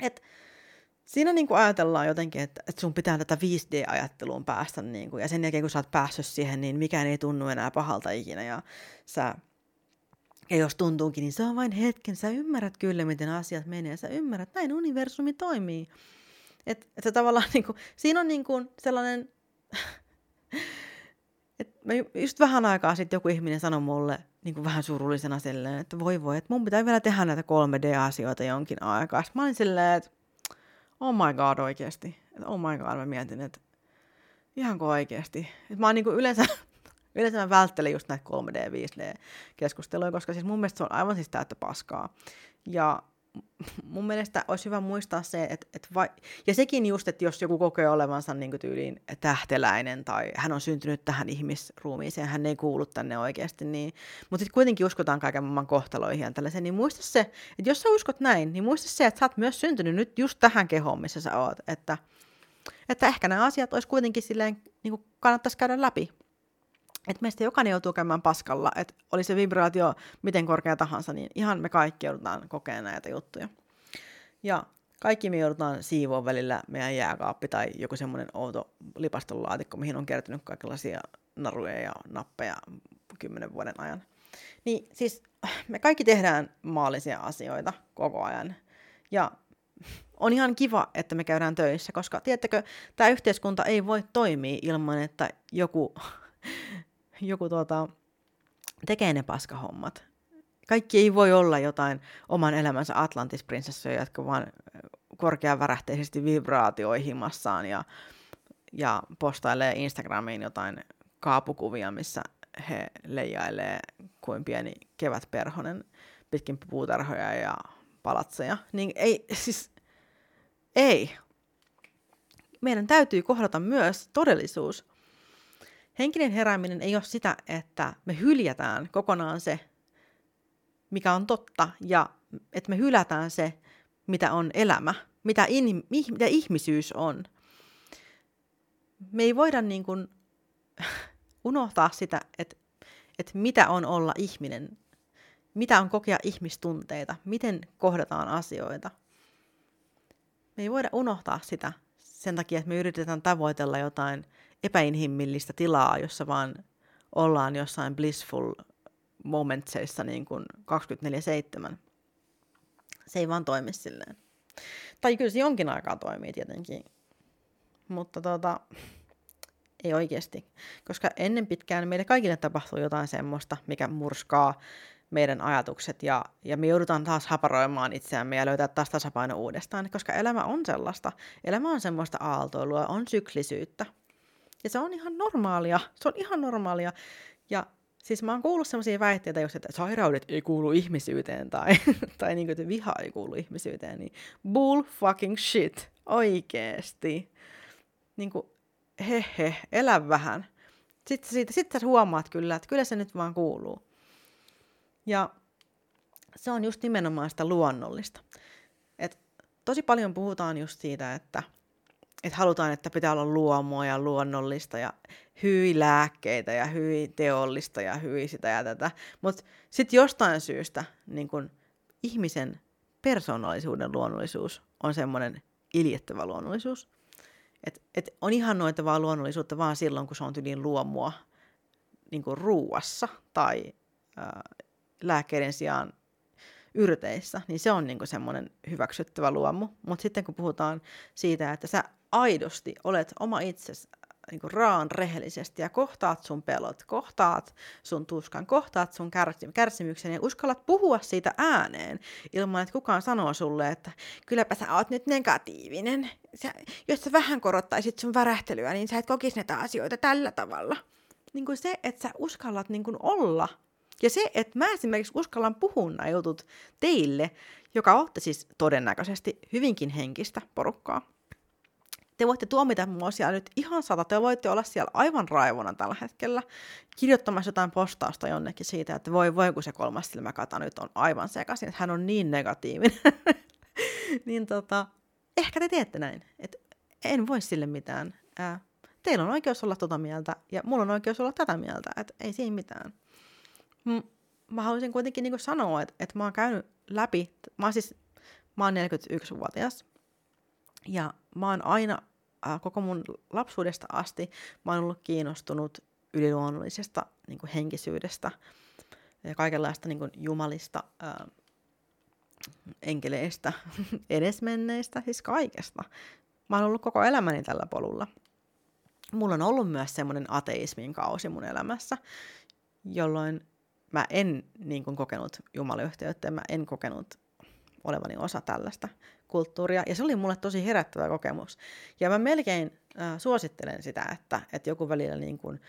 Speaker 1: Et siinä niinku ajatellaan jotenkin, että, että sun pitää tätä 5D-ajatteluun päästä, niinku, ja sen jälkeen kun sä oot päässyt siihen, niin mikään ei tunnu enää pahalta ikinä, ja sä ja jos tuntuukin, niin se on vain hetken. Sä ymmärrät kyllä, miten asiat menee. Sä ymmärrät, näin universumi toimii. Että et tavallaan niin kuin, siinä on niin kuin sellainen, (laughs) että mä just vähän aikaa sitten joku ihminen sanoi mulle niin kuin vähän surullisena silleen, että voi voi, että mun pitää vielä tehdä näitä 3D-asioita jonkin aikaa. Sitten mä olin silleen, että oh my god oikeasti. Että oh my god, mä mietin, että ihanko oikeasti. Että mä oon niin kuin yleensä, (laughs) yleensä mä välttelen just näitä 3D, 5D-keskusteluja, koska siis mun mielestä se on aivan siis täyttä paskaa. Ja mun mielestä olisi hyvä muistaa se, että, että vai, ja sekin just, että jos joku kokee olevansa niin tyyliin tähteläinen tai hän on syntynyt tähän ihmisruumiiseen, hän ei kuulu tänne oikeasti, niin, mutta sitten kuitenkin uskotaan kaiken maailman kohtaloihin ja tällaisen, niin muista se, että jos sä uskot näin, niin muista se, että sä oot myös syntynyt nyt just tähän kehoon, missä sä oot, että, että ehkä nämä asiat olisi kuitenkin silleen, niin kuin kannattaisi käydä läpi että meistä jokainen joutuu käymään paskalla, että oli se vibraatio miten korkea tahansa, niin ihan me kaikki joudutaan kokemaan näitä juttuja. Ja kaikki me joudutaan siivoon välillä meidän jääkaappi tai joku semmoinen outo lipastolaatikko, mihin on kertynyt kaikenlaisia naruja ja nappeja kymmenen vuoden ajan. Niin siis me kaikki tehdään maallisia asioita koko ajan. Ja on ihan kiva, että me käydään töissä, koska tiedättekö, tämä yhteiskunta ei voi toimia ilman, että joku joku tuota, tekee ne paskahommat. Kaikki ei voi olla jotain oman elämänsä Atlantis-prinsessoja, jotka vaan korkeavärähteisesti vibraatioi himassaan ja, ja postailee Instagramiin jotain kaapukuvia, missä he leijailee kuin pieni kevätperhonen pitkin puutarhoja ja palatseja. Niin ei, siis ei. Meidän täytyy kohdata myös todellisuus. Henkinen herääminen ei ole sitä, että me hyljätään kokonaan se, mikä on totta, ja että me hylätään se, mitä on elämä, mitä, in, mitä ihmisyys on. Me ei voida niin kuin (laughs) unohtaa sitä, että, että mitä on olla ihminen, mitä on kokea ihmistunteita, miten kohdataan asioita. Me ei voida unohtaa sitä sen takia, että me yritetään tavoitella jotain epäinhimillistä tilaa, jossa vaan ollaan jossain blissful momentseissa niin kuin 24-7. Se ei vaan toimi silleen. Tai kyllä se jonkin aikaa toimii tietenkin. Mutta tota, ei oikeasti. Koska ennen pitkään meille kaikille tapahtuu jotain semmoista, mikä murskaa meidän ajatukset ja, ja me joudutaan taas haparoimaan itseämme ja löytää taas tasapaino uudestaan, koska elämä on sellaista. Elämä on semmoista aaltoilua, on syklisyyttä. Ja se on ihan normaalia, se on ihan normaalia. Ja siis mä oon kuullut sellaisia väitteitä, jos että sairaudet ei kuulu ihmisyyteen tai, (laughs) tai niin kuin, että viha ei kuulu ihmisyyteen, niin bull fucking shit, oikeesti. Niin kuin, he he, elä vähän. Sitten, siitä, sitten sä huomaat kyllä, että kyllä se nyt vaan kuuluu. Ja se on just nimenomaan sitä luonnollista. Et tosi paljon puhutaan just siitä, että et halutaan, että pitää olla luomua ja luonnollista ja hyi lääkkeitä ja hyi teollista ja hyi sitä ja tätä. Mutta sitten jostain syystä niin kun ihmisen persoonallisuuden luonnollisuus on semmoinen iljettävä luonnollisuus. Et, et on ihannoitavaa luonnollisuutta vaan silloin, kun se on tyliin luomua niin kuin ruuassa tai ää, lääkkeiden sijaan yrteissä, niin se on niin semmoinen hyväksyttävä luomu. Mutta sitten kun puhutaan siitä, että sä aidosti olet oma itsesi niin raan rehellisesti ja kohtaat sun pelot, kohtaat sun tuskan, kohtaat sun kärsimyksen ja uskallat puhua siitä ääneen ilman, että kukaan sanoo sulle, että kylläpä sä oot nyt negatiivinen. Sä, jos sä vähän korottaisit sun värähtelyä, niin sä et kokisi näitä asioita tällä tavalla. Niin kuin se, että sä uskallat niin kuin olla ja se, että mä esimerkiksi uskallan puhua nämä jutut teille, joka olette siis todennäköisesti hyvinkin henkistä porukkaa, te voitte tuomita mua siellä nyt ihan sata. Te voitte olla siellä aivan raivona tällä hetkellä kirjoittamassa jotain postausta jonnekin siitä, että voi voi kun se kolmas silmäkata nyt on aivan sekaisin, että hän on niin negatiivinen. (laughs) niin tota, ehkä te teette näin. Et en voi sille mitään. Ää, teillä on oikeus olla tota mieltä ja mulla on oikeus olla tätä mieltä. Et ei siinä mitään. M- mä haluaisin kuitenkin niinku sanoa, että, että mä oon käynyt läpi, mä oon siis, mä oon 41-vuotias, ja mä oon aina äh, koko mun lapsuudesta asti, mä oon ollut kiinnostunut yliluonnollisesta niin kuin henkisyydestä ja kaikenlaista niin kuin jumalista, äh, enkeleistä, (laughs) edesmenneistä, siis kaikesta. Mä oon ollut koko elämäni tällä polulla. Mulla on ollut myös semmoinen ateismin kausi mun elämässä, jolloin mä en niin kuin, kokenut jumalayhteyttä, mä en kokenut olevani osa tällaista kulttuuria, ja se oli mulle tosi herättävä kokemus. Ja mä melkein äh, suosittelen sitä, että, että joku välillä niin kuin,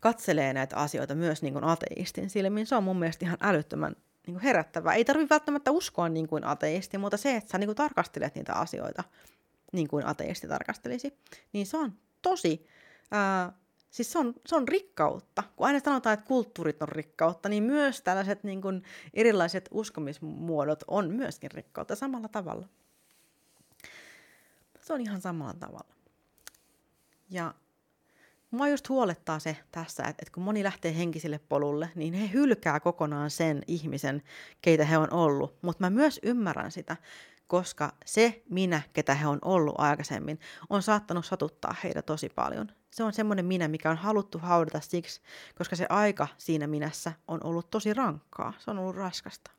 Speaker 1: katselee näitä asioita myös niin kuin ateistin silmin. Se on mun mielestä ihan älyttömän niin kuin herättävää. Ei tarvitse välttämättä uskoa niin kuin ateisti, mutta se, että sä niin kuin tarkastelet niitä asioita niin kuin ateisti tarkastelisi, niin se on tosi ää, Siis se on, se on rikkautta. Kun aina sanotaan, että kulttuurit on rikkautta, niin myös tällaiset niin kuin erilaiset uskomismuodot on myöskin rikkautta samalla tavalla. Se on ihan samalla tavalla. Ja mua just huolettaa se tässä, että, että kun moni lähtee henkiselle polulle, niin he hylkää kokonaan sen ihmisen, keitä he on ollut. Mutta mä myös ymmärrän sitä, koska se minä, ketä he on ollut aikaisemmin, on saattanut satuttaa heitä tosi paljon. Se on semmoinen minä, mikä on haluttu haudata siksi, koska se aika siinä minässä on ollut tosi rankkaa. Se on ollut raskasta.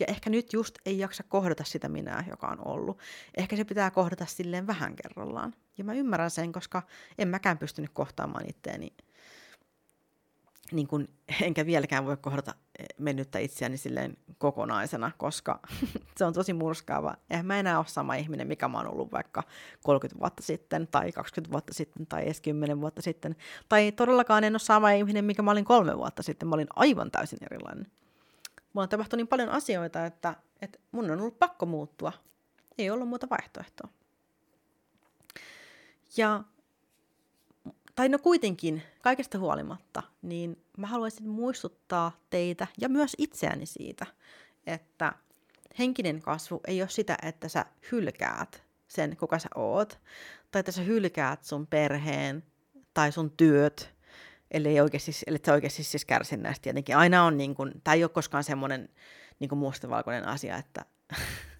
Speaker 1: Ja ehkä nyt just ei jaksa kohdata sitä minää, joka on ollut. Ehkä se pitää kohdata silleen vähän kerrallaan. Ja mä ymmärrän sen, koska en mäkään pystynyt kohtaamaan itteeni niin kuin, (laughs) enkä vieläkään voi kohdata mennyttä itseäni silleen kokonaisena, koska (laughs) se on tosi murskaava. Eihän mä enää ole sama ihminen, mikä mä oon ollut vaikka 30 vuotta sitten, tai 20 vuotta sitten, tai edes 10 vuotta sitten. Tai todellakaan en ole sama ihminen, mikä mä olin kolme vuotta sitten. Mä olin aivan täysin erilainen. Mulla on tapahtunut niin paljon asioita, että, että mun on ollut pakko muuttua. Ei ollut muuta vaihtoehtoa. Ja tai no kuitenkin, kaikesta huolimatta, niin mä haluaisin muistuttaa teitä ja myös itseäni siitä, että henkinen kasvu ei ole sitä, että sä hylkäät sen, kuka sä oot, tai että sä hylkäät sun perheen tai sun työt, ellei oikeasti, ellei sä oikeasti siis kärsin näistä tietenkin. Aina on niin kuin, tämä ei ole koskaan semmoinen niin mustavalkoinen asia, että (laughs)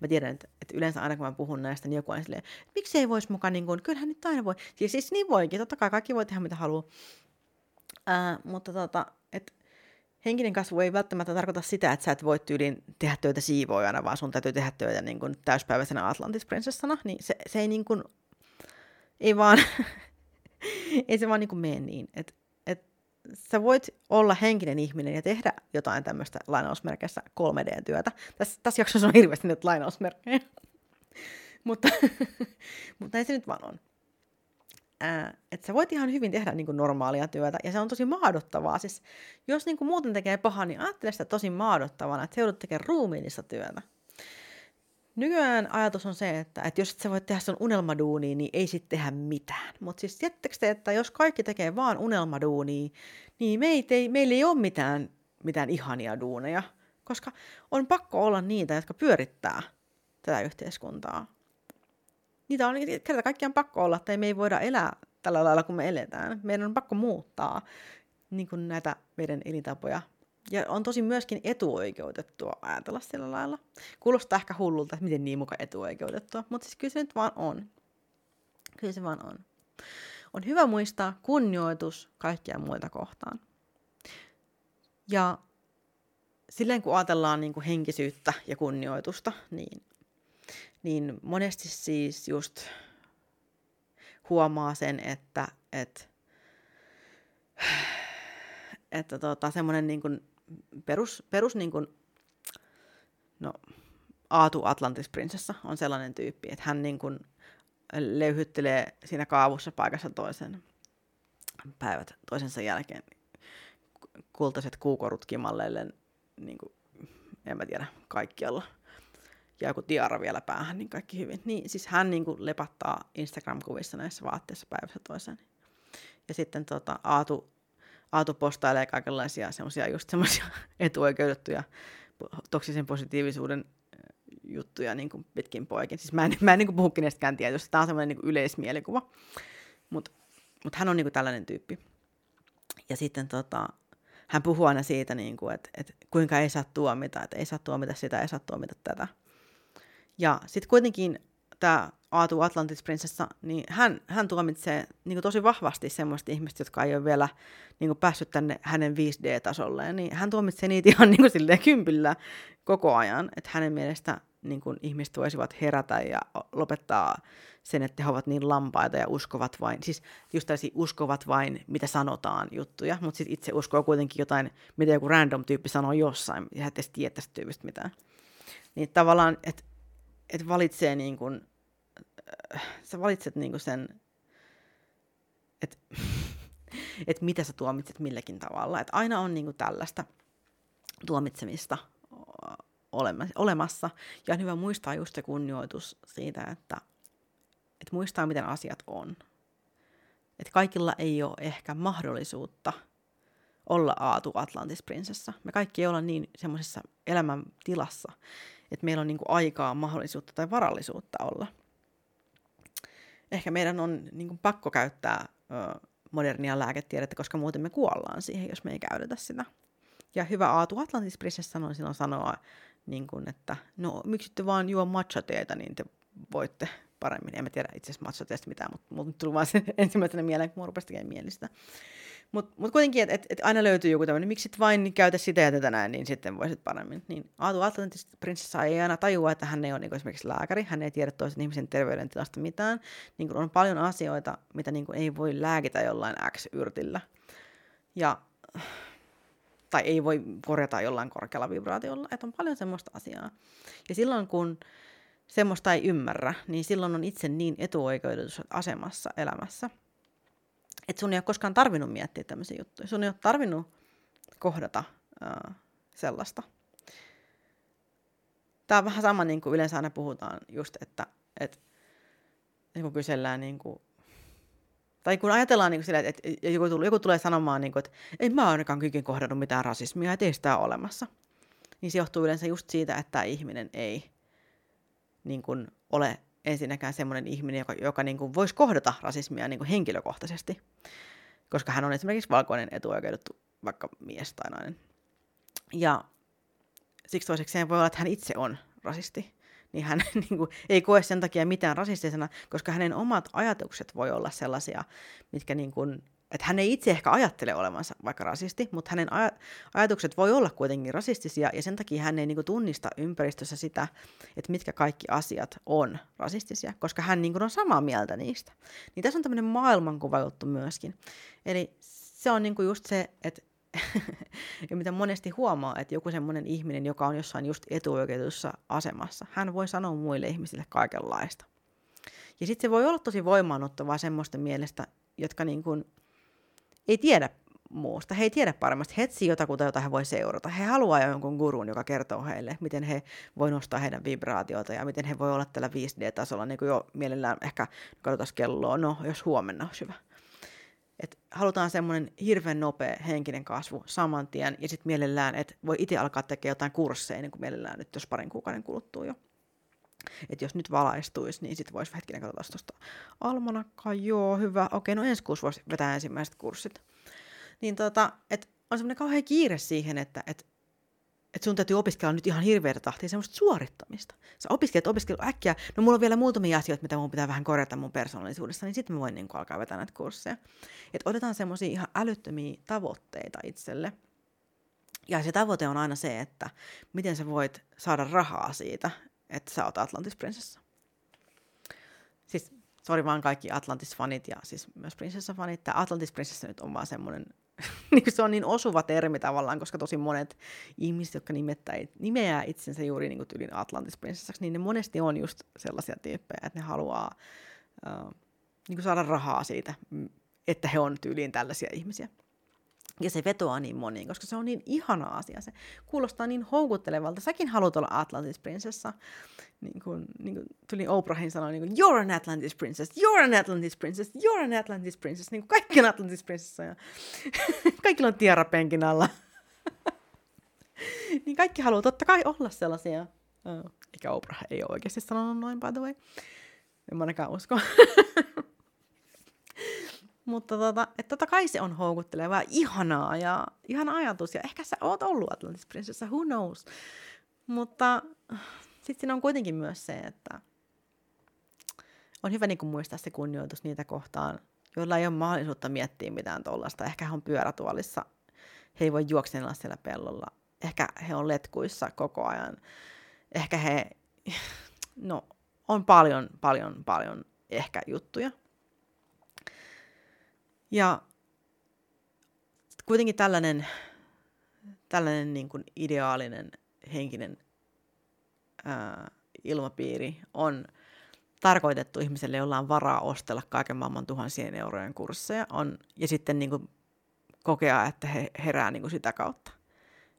Speaker 1: mä tiedän, että, että yleensä aina kun mä puhun näistä, niin joku on silleen, että miksi ei voisi mukaan, niin kuin, kyllähän nyt aina voi. Siis, siis niin voikin, totta kai kaikki voi tehdä mitä haluaa. Ää, mutta tota, et, henkinen kasvu ei välttämättä tarkoita sitä, että sä et voi tyyliin tehdä töitä siivoojana, vaan sun täytyy tehdä töitä niin kuin täyspäiväisenä Atlantis-prinsessana, niin se, se ei niin kuin, ei vaan, (laughs) ei se vaan niin kuin mene niin. Et, et, sä voit olla henkinen ihminen ja tehdä jotain tämmöistä lainausmerkeissä 3D-työtä. Tässä, tässä jaksossa on hirveästi nyt lainausmerkkejä. (laughs) mutta, (laughs) mutta näin se nyt vaan on. Että sä voit ihan hyvin tehdä niin kuin normaalia työtä, ja se on tosi maadottavaa. Siis, jos niin kuin muuten tekee pahaa, niin ajattele sitä tosi maadottavana, että se joudut tekemään ruumiillista työtä. Nykyään ajatus on se, että, että jos et sä voit tehdä sen unelmaduunia, niin ei sitten tehdä mitään. Mutta siis tiedättekö te, että jos kaikki tekee vaan unelmaduunia, niin meitä ei, meillä ei ole mitään, mitään ihania duuneja, koska on pakko olla niitä, jotka pyörittää tätä yhteiskuntaa. Niitä on kerta kaikkiaan pakko olla, että me ei voida elää tällä lailla, kun me eletään. Meidän on pakko muuttaa niin kuin näitä meidän elintapoja ja on tosi myöskin etuoikeutettua ajatella sillä lailla. Kuulostaa ehkä hullulta, että miten niin muka etuoikeutettua, mutta siis kyllä se nyt vaan on. Kyllä se vaan on. On hyvä muistaa kunnioitus kaikkia muita kohtaan. Ja silleen kun ajatellaan niin kuin henkisyyttä ja kunnioitusta, niin, niin monesti siis just huomaa sen, että, että, että tota, semmoinen niin kuin perus, perus niin kuin, no, Aatu Atlantis Prinsessa on sellainen tyyppi, että hän niin kuin löyhyttelee siinä kaavussa paikassa toisen päivät toisensa jälkeen kultaiset kuukorut kimalleille, niin kuin, en mä tiedä, kaikkialla. Ja joku tiara vielä päähän, niin kaikki hyvin. Niin, siis hän niin kuin lepattaa Instagram-kuvissa näissä vaatteissa päivässä toiseen. Ja sitten tota, Aatu Aatu postailee kaikenlaisia semmoisia just semmoisia (laughs) etuoikeutettuja toksisen positiivisuuden juttuja niin kuin pitkin poikin. Siis mä en, mä en niin kuin puhu kenestäkään tietysti, tämä on semmoinen niin yleismielikuva, mutta mut hän on niin kuin tällainen tyyppi. Ja sitten tota, hän puhuu aina siitä, niin kuin, että, että kuinka ei saa tuomita, että ei saa tuomita sitä, ei saa tuomita tätä. Ja sitten kuitenkin tämä Aatu Atlantis Prinsessa, niin hän, hän tuomitsee niin tosi vahvasti semmoista ihmistä, jotka ei ole vielä niin päässyt tänne hänen 5D-tasolleen, niin hän tuomitsee niitä ihan (laughs) niin silleen kympillä koko ajan, että hänen mielestä niin kuin ihmiset voisivat herätä ja lopettaa sen, että he ovat niin lampaita ja uskovat vain, siis just uskovat vain, mitä sanotaan juttuja, mutta sitten itse uskoo kuitenkin jotain, mitä joku random tyyppi sanoo jossain, ja et edes tiedä tästä tyypistä mitään. Niin tavallaan, että et valitsee niin kuin sä valitset niinku sen, että (laughs) et mitä sä tuomitset milläkin tavalla. Et aina on niinku tällaista tuomitsemista olemassa. Ja on hyvä muistaa just se kunnioitus siitä, että, että muistaa, miten asiat on. Että kaikilla ei ole ehkä mahdollisuutta olla Aatu Atlantis-prinsessa. Me kaikki ei olla niin semmoisessa elämäntilassa, että meillä on niinku aikaa, mahdollisuutta tai varallisuutta olla – ehkä meidän on niin kuin, pakko käyttää ö, modernia lääketiedettä, koska muuten me kuollaan siihen, jos me ei käytetä sitä. Ja hyvä Aatu Atlantis Princess sanoi silloin sanoa, niin kuin, että no miksi te vaan juo matcha-teetä, niin te voitte paremmin. En mä tiedä itse asiassa matcha mitään, mutta mulla tuli vaan se (laughs) ensimmäisenä mieleen, kun mulla rupesi tekemään mielistä. Mutta mut kuitenkin, että et, et aina löytyy joku tämmöinen, miksi et vain käytä sitä ja tätä näin, niin sitten voisit paremmin. Niin Aatu Atlantis prinsessa ei aina tajua, että hän ei ole niin esimerkiksi lääkäri, hän ei tiedä toisen ihmisen terveydentilasta mitään. Niin kuin on paljon asioita, mitä niin kuin ei voi lääkitä jollain X-yrtillä. Ja, tai ei voi korjata jollain korkealla vibraatiolla. Että on paljon semmoista asiaa. Ja silloin kun semmoista ei ymmärrä, niin silloin on itse niin etuoikeutetussa asemassa elämässä – että sun ei ole koskaan tarvinnut miettiä tämmöisiä juttuja. Sun ei ole tarvinnut kohdata ää, sellaista. Tämä on vähän sama, niin kuin yleensä aina puhutaan just, että, että niin kuin kysellään, niin kuin, tai kun ajatellaan niin kuin sillä, että, että joku, tulee, joku tulee sanomaan, niin kuin, että ei mä ainakaan kykin kohdannut mitään rasismia, että ei sitä ole olemassa. Niin se johtuu yleensä just siitä, että ihminen ei niin kuin, ole ensinnäkään semmoinen ihminen, joka, joka niin kuin voisi kohdata rasismia niin kuin henkilökohtaisesti, koska hän on esimerkiksi valkoinen etuoikeutettu vaikka mies tai nainen. Ja siksi toiseksi voi olla, että hän itse on rasisti, niin hän (laughs) niin kuin, ei koe sen takia mitään rasistisena, koska hänen omat ajatukset voi olla sellaisia, mitkä niin kuin, että hän ei itse ehkä ajattele olevansa vaikka rasisti, mutta hänen aj- ajatukset voi olla kuitenkin rasistisia, ja sen takia hän ei niinku tunnista ympäristössä sitä, että mitkä kaikki asiat on rasistisia, koska hän niinku on samaa mieltä niistä. Niin tässä on tämmöinen maailmankuva juttu myöskin. Eli se on niinku just se, että (laughs) ja mitä monesti huomaa, että joku semmoinen ihminen, joka on jossain just etuoikeutussa asemassa, hän voi sanoa muille ihmisille kaikenlaista. Ja sitten se voi olla tosi voimaannuttavaa semmoisten mielestä, jotka niin kuin ei tiedä muusta. He ei tiedä paremmasti. He etsii jotakuta, jota he voi seurata. He haluaa jonkun gurun, joka kertoo heille, miten he voi nostaa heidän vibraatioita ja miten he voi olla tällä 5D-tasolla. Niin kuin jo mielellään ehkä katsotaan kelloa, no jos huomenna olisi hyvä. Et halutaan semmoinen hirveän nopea henkinen kasvu saman tien ja sitten mielellään, että voi itse alkaa tekemään jotain kursseja, niin kuin mielellään nyt jos parin kuukauden kuluttuu jo. Että jos nyt valaistuisi, niin sitten voisi hetkinen katsoa tuosta almanakkaa, joo, hyvä, okei, no ensi kuussa voisi vetää ensimmäiset kurssit. Niin tota, että on semmoinen kauhean kiire siihen, että et, et sun täytyy opiskella nyt ihan hirveätä tahtia semmoista suorittamista. Sä opiskelet opiskelu äkkiä, no mulla on vielä muutamia asioita, mitä mun pitää vähän korjata mun persoonallisuudessa, niin sitten mä voin niin alkaa vetää näitä kursseja. Että otetaan semmoisia ihan älyttömiä tavoitteita itselle. Ja se tavoite on aina se, että miten sä voit saada rahaa siitä, että sä oot Atlantis-prinsessa. Siis, sori vaan kaikki Atlantis-fanit ja siis myös prinsessa-fanit. Tämä Atlantis-prinsessa nyt on vaan semmoinen, (laughs) niin se on niin osuva termi tavallaan, koska tosi monet ihmiset, jotka nimettää, nimeää itsensä juuri niin tyylin Atlantis-prinsessaksi, niin ne monesti on just sellaisia tyyppejä, että ne haluaa uh, niin saada rahaa siitä, että he on tyyliin tällaisia ihmisiä. Ja se vetoaa niin moniin, koska se on niin ihana asia. Se kuulostaa niin houkuttelevalta. Säkin haluat olla Atlantis prinsessa. Niin kuin, niin kuin tuli Oprahin sanoi, niin kuin, you're an Atlantis princess, you're an Atlantis princess, you're an Atlantis princess. Niin kuin kaikki on Atlantis prinsessa. Ja (laughs) kaikilla on tiara penkin alla. (laughs) niin kaikki haluaa totta kai olla sellaisia. Eikä Oprah ei ole oikeasti sanonut noin, by the way. En mä ainakaan usko. (laughs) Mutta tota, että totta kai se on houkuttelevaa, ihanaa ja ihana ajatus. Ja ehkä sä oot ollut Atlantis prinsessa, who knows. Mutta sitten siinä on kuitenkin myös se, että on hyvä niin muistaa se kunnioitus niitä kohtaan, joilla ei ole mahdollisuutta miettiä mitään tuollaista. Ehkä he on pyörätuolissa, he ei voi juoksennella siellä pellolla. Ehkä he on letkuissa koko ajan. Ehkä he, (laughs) no on paljon, paljon, paljon ehkä juttuja. Ja kuitenkin tällainen, tällainen niin kuin ideaalinen henkinen ää, ilmapiiri on tarkoitettu ihmiselle, jolla on varaa ostella kaiken maailman tuhansien eurojen kursseja on, ja sitten niin kuin kokea, että he herää niin kuin sitä kautta,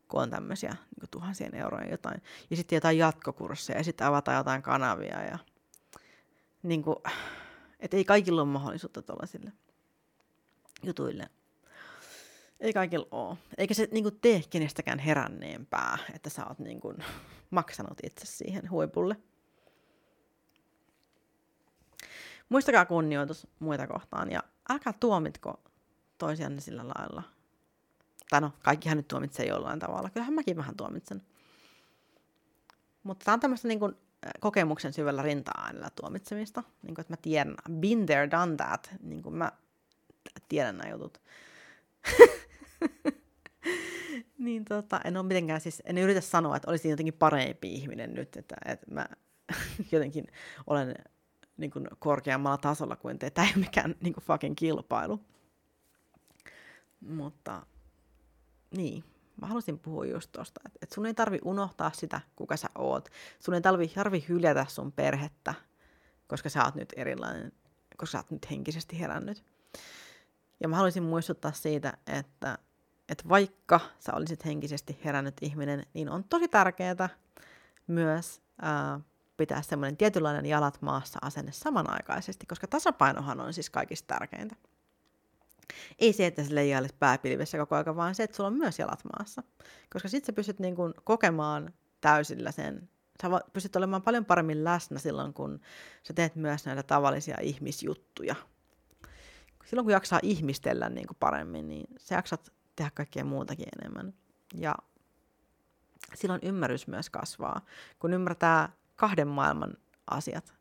Speaker 1: kun on tämmöisiä niin tuhansien eurojen jotain. Ja sitten jotain jatkokursseja, ja sitten avataan jotain kanavia, ja niin kuin, että ei kaikilla ole mahdollisuutta tuollaisille jutuille. Ei kaikilla ole. Eikä se niin tee kenestäkään heränneempää, että sä oot niin kuin, (laughs) maksanut itse siihen huipulle. Muistakaa kunnioitus muita kohtaan ja älkää tuomitko toisianne sillä lailla. Tai no, kaikkihan nyt tuomitsee jollain tavalla. Kyllähän mäkin vähän tuomitsen. Mutta tämä on tämmöistä niin kokemuksen syvällä rinta-äänellä tuomitsemista. Niin että mä tiedän, been there, done that. Niin mä tiedän nämä jutut. (laughs) niin tota, en ole mitenkään siis, en yritä sanoa, että olisin jotenkin parempi ihminen nyt, että, että mä (laughs) jotenkin olen niin kuin korkeammalla tasolla kuin te. Tämä ei ole mikään niin kuin fucking kilpailu. Mutta niin, mä halusin puhua just tosta, että, että sun ei tarvi unohtaa sitä, kuka sä oot. Sun ei tarvi, tarvi hyljätä sun perhettä, koska sä oot nyt erilainen, koska sä oot nyt henkisesti herännyt. Ja mä haluaisin muistuttaa siitä, että, että vaikka sä olisit henkisesti herännyt ihminen, niin on tosi tärkeää myös ää, pitää semmoinen tietynlainen jalat maassa asenne samanaikaisesti, koska tasapainohan on siis kaikista tärkeintä. Ei se, että sä leijailet pääpilvessä koko ajan, vaan se, että sulla on myös jalat maassa. Koska sit sä pystyt niin kuin kokemaan täysillä sen, sä pystyt olemaan paljon paremmin läsnä silloin, kun sä teet myös näitä tavallisia ihmisjuttuja – silloin kun jaksaa ihmistellä niin kuin paremmin, niin sä jaksat tehdä kaikkea muutakin enemmän. Ja silloin ymmärrys myös kasvaa, kun ymmärtää kahden maailman asiat.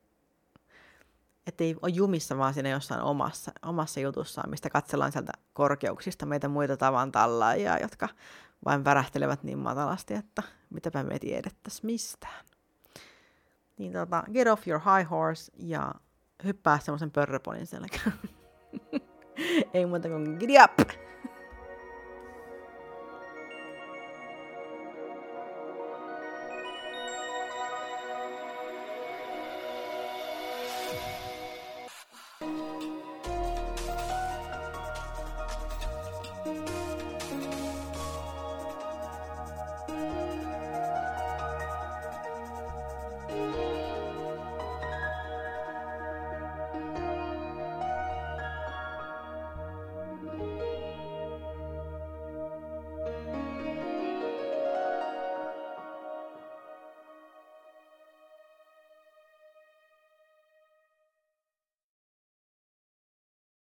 Speaker 1: Että ei ole jumissa vaan siinä jossain omassa, omassa jutussaan, mistä katsellaan sieltä korkeuksista meitä muita tavan tallaajia, jotka vain värähtelevät niin matalasti, että mitäpä me tiedettäisiin mistään. Niin tota, get off your high horse ja hyppää semmoisen pörröponin selkään. (laughs) Ei muuta kuin giddy up!